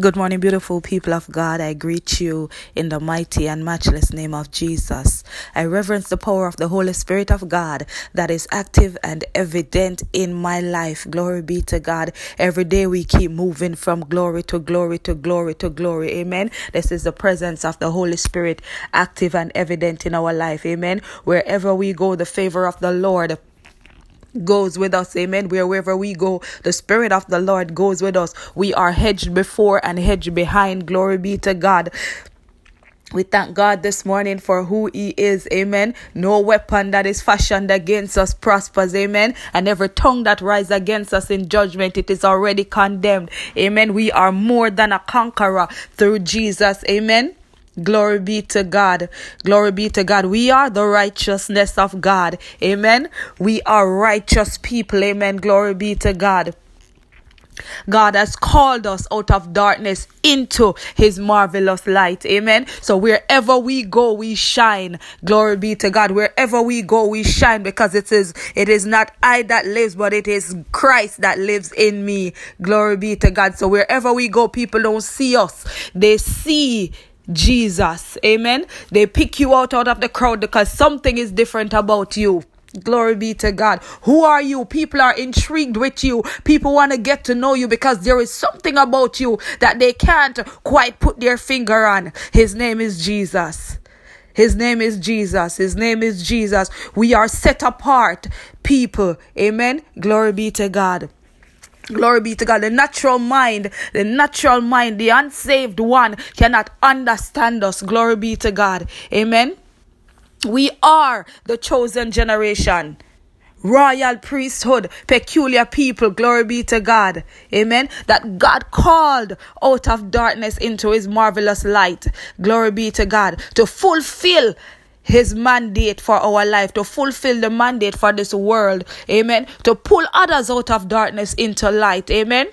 Good morning, beautiful people of God. I greet you in the mighty and matchless name of Jesus. I reverence the power of the Holy Spirit of God that is active and evident in my life. Glory be to God. Every day we keep moving from glory to glory to glory to glory. Amen. This is the presence of the Holy Spirit active and evident in our life. Amen. Wherever we go, the favor of the Lord goes with us. Amen. Wherever we go, the Spirit of the Lord goes with us. We are hedged before and hedged behind. Glory be to God. We thank God this morning for who He is. Amen. No weapon that is fashioned against us prospers. Amen. And every tongue that rises against us in judgment, it is already condemned. Amen. We are more than a conqueror through Jesus. Amen. Glory be to God. Glory be to God. We are the righteousness of God. Amen. We are righteous people. Amen. Glory be to God. God has called us out of darkness into his marvelous light. Amen. So wherever we go, we shine. Glory be to God. Wherever we go, we shine because it is, it is not I that lives, but it is Christ that lives in me. Glory be to God. So wherever we go, people don't see us. They see Jesus. Amen. They pick you out out of the crowd because something is different about you. Glory be to God. Who are you? People are intrigued with you. People want to get to know you because there is something about you that they can't quite put their finger on. His name is Jesus. His name is Jesus. His name is Jesus. We are set apart people. Amen. Glory be to God. Glory be to God. The natural mind, the natural mind, the unsaved one cannot understand us. Glory be to God. Amen. We are the chosen generation. Royal priesthood, peculiar people, glory be to God. Amen. That God called out of darkness into his marvelous light. Glory be to God. To fulfill his mandate for our life, to fulfill the mandate for this world. Amen. To pull others out of darkness into light. Amen.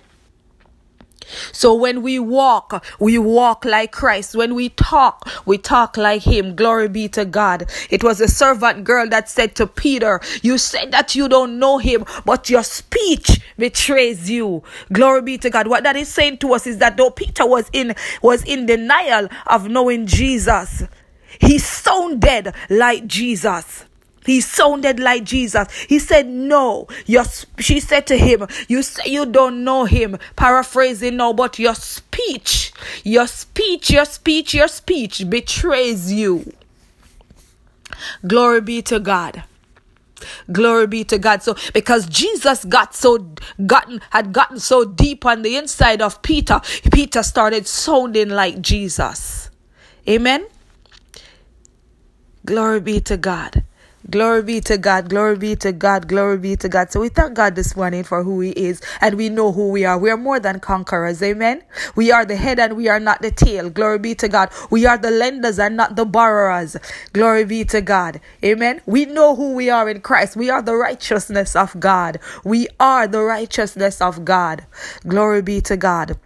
So when we walk, we walk like Christ. When we talk, we talk like Him. Glory be to God. It was a servant girl that said to Peter, You said that you don't know Him, but your speech betrays you. Glory be to God. What that is saying to us is that though Peter was in was in denial of knowing Jesus, he sounded like Jesus. He sounded like Jesus. He said, No. Your, she said to him, You say you don't know him. Paraphrasing now, but your speech, your speech, your speech, your speech betrays you. Glory be to God. Glory be to God. So because Jesus got so gotten had gotten so deep on the inside of Peter, Peter started sounding like Jesus. Amen. Glory be to God. Glory be to God. Glory be to God. Glory be to God. So we thank God this morning for who He is and we know who we are. We are more than conquerors. Amen. We are the head and we are not the tail. Glory be to God. We are the lenders and not the borrowers. Glory be to God. Amen. We know who we are in Christ. We are the righteousness of God. We are the righteousness of God. Glory be to God.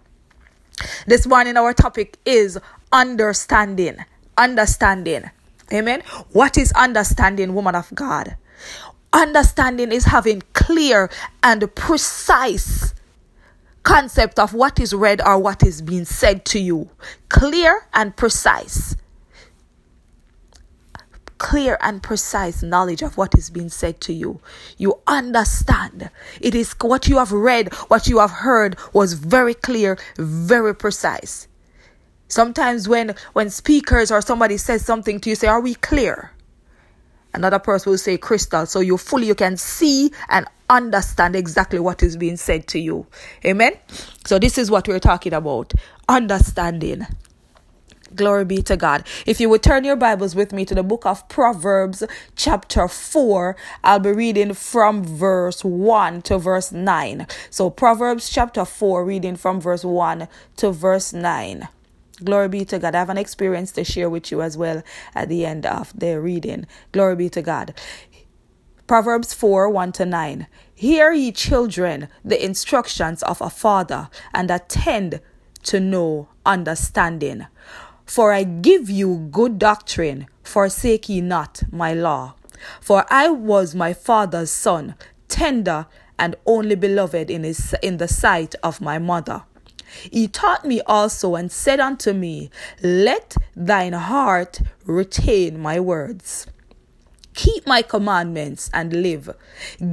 This morning our topic is understanding. Understanding. Amen. What is understanding, woman of God? Understanding is having clear and precise concept of what is read or what is being said to you. Clear and precise. Clear and precise knowledge of what is being said to you. You understand. It is what you have read, what you have heard was very clear, very precise. Sometimes when when speakers or somebody says something to you, say, "Are we clear?" Another person will say, "Crystal," so you fully you can see and understand exactly what is being said to you. Amen. So this is what we're talking about: understanding. Glory be to God. If you would turn your Bibles with me to the book of Proverbs, chapter 4, I'll be reading from verse 1 to verse 9. So, Proverbs chapter 4, reading from verse 1 to verse 9. Glory be to God. I have an experience to share with you as well at the end of the reading. Glory be to God. Proverbs 4 1 to 9. Hear ye children the instructions of a father, and attend to know understanding. For I give you good doctrine, forsake ye not my law. For I was my father's son, tender and only beloved in, his, in the sight of my mother. He taught me also and said unto me, Let thine heart retain my words. Keep my commandments and live.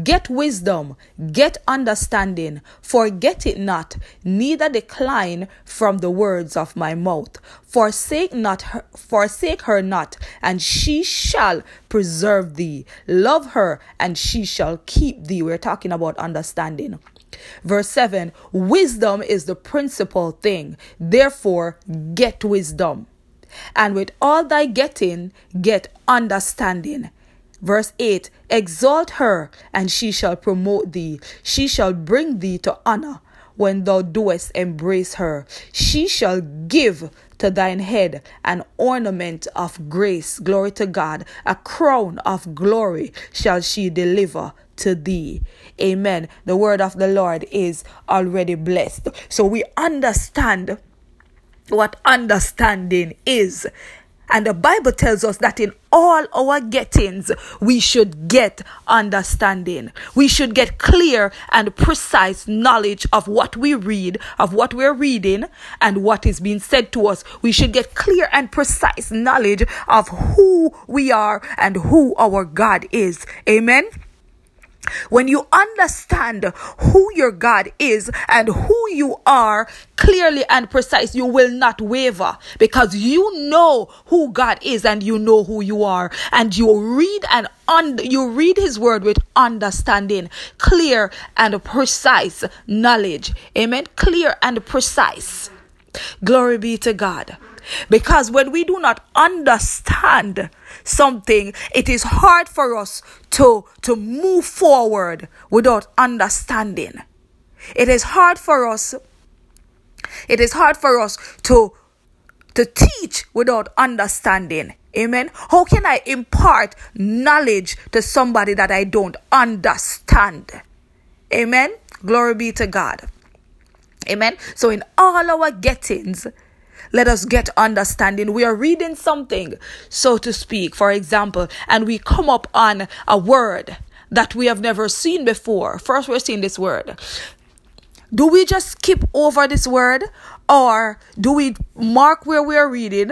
Get wisdom, get understanding, forget it not, neither decline from the words of my mouth. Forsake not her, forsake her not, and she shall preserve thee. Love her, and she shall keep thee. We're talking about understanding. Verse 7 Wisdom is the principal thing. Therefore, get wisdom. And with all thy getting, get understanding. Verse 8 Exalt her, and she shall promote thee. She shall bring thee to honor when thou doest embrace her. She shall give to thine head an ornament of grace. Glory to God. A crown of glory shall she deliver to thee. Amen. The word of the Lord is already blessed. So we understand what understanding is. And the Bible tells us that in all our gettings, we should get understanding. We should get clear and precise knowledge of what we read, of what we're reading, and what is being said to us. We should get clear and precise knowledge of who we are and who our God is. Amen. When you understand who your God is and who you are clearly and precise, you will not waver because you know who God is and you know who you are. And you read and un- you read his word with understanding, clear and precise knowledge. Amen. Clear and precise. Glory be to God. Because when we do not understand something, it is hard for us to, to move forward without understanding. It is hard for us. It is hard for us to, to teach without understanding. Amen. How can I impart knowledge to somebody that I don't understand? Amen. Glory be to God. Amen. So in all our gettings, let us get understanding. We are reading something, so to speak, for example, and we come up on a word that we have never seen before. First, we're seeing this word. Do we just skip over this word or do we mark where we are reading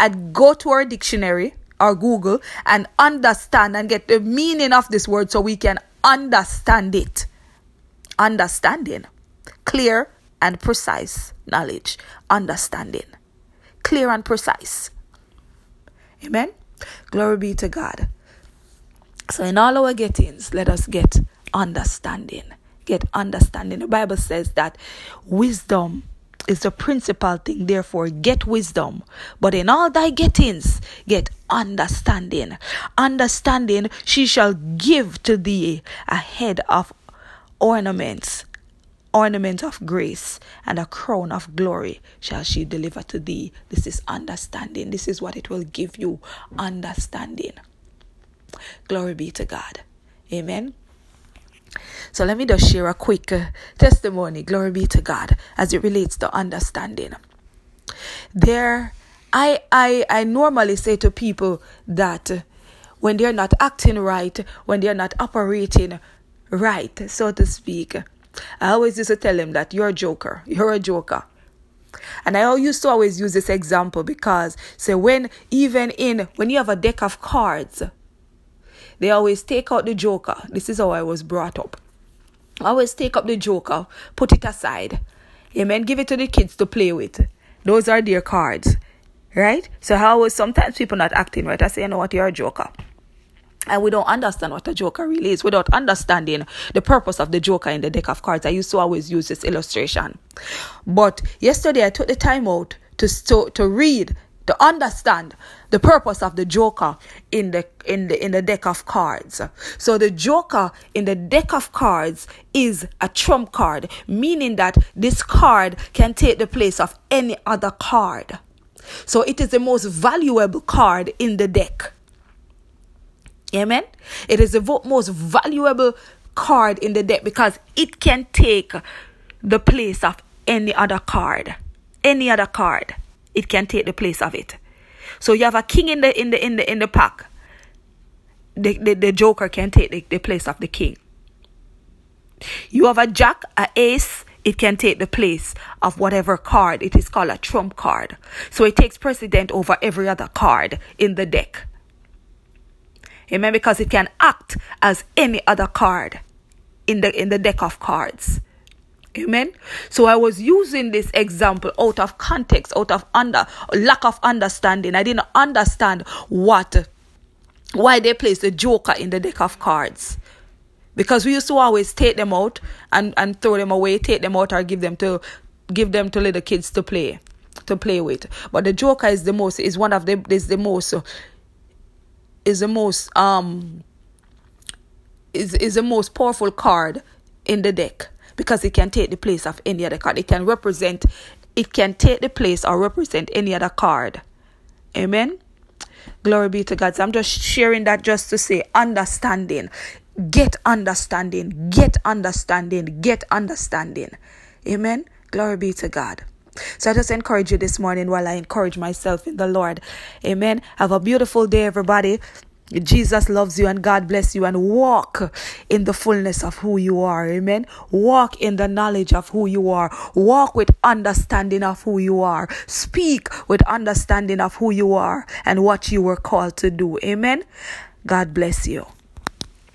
and go to our dictionary or Google and understand and get the meaning of this word so we can understand it? Understanding. Clear and precise knowledge, understanding. Clear and precise. Amen. Glory be to God. So, in all our gettings, let us get understanding. Get understanding. The Bible says that wisdom is the principal thing. Therefore, get wisdom. But in all thy gettings, get understanding. Understanding, she shall give to thee a head of ornaments ornament of grace and a crown of glory shall she deliver to thee. This is understanding. This is what it will give you understanding. Glory be to God. Amen. So let me just share a quick uh, testimony. Glory be to God as it relates to understanding. There, I I I normally say to people that uh, when they're not acting right, when they're not operating right, so to speak, I always used to tell him that you're a joker. You're a joker. And I used to always use this example because, say, when even in when you have a deck of cards, they always take out the joker. This is how I was brought up. I always take up the joker, put it aside. Amen. Give it to the kids to play with. Those are their cards. Right? So how was sometimes people not acting right? I say, you know what, you're a joker and we don't understand what a joker really is without understanding the purpose of the joker in the deck of cards. I used to always use this illustration. But yesterday I took the time out to to, to read to understand the purpose of the joker in the in the in the deck of cards so the joker in the deck of cards is a trump card meaning that this card can take the place of any other card so it is the most valuable card in the deck Amen. It is the most valuable card in the deck because it can take the place of any other card. Any other card. It can take the place of it. So you have a king in the in the in the in the pack. The, the, the joker can take the, the place of the king. You have a jack, a ace it can take the place of whatever card. It is called a trump card. So it takes precedent over every other card in the deck. Amen. Because it can act as any other card in the in the deck of cards. Amen. So I was using this example out of context, out of under lack of understanding. I didn't understand what why they place the joker in the deck of cards. Because we used to always take them out and, and throw them away, take them out or give them to give them to little kids to play to play with. But the joker is the most is one of the is the most is the most um is is the most powerful card in the deck because it can take the place of any other card. It can represent it can take the place or represent any other card. Amen. Glory be to God. So I'm just sharing that just to say understanding. Get understanding. Get understanding. Get understanding. Amen. Glory be to God. So I just encourage you this morning while I encourage myself in the Lord. Amen. Have a beautiful day, everybody. Jesus loves you and God bless you and walk in the fullness of who you are. Amen. Walk in the knowledge of who you are. Walk with understanding of who you are. Speak with understanding of who you are and what you were called to do. Amen. God bless you.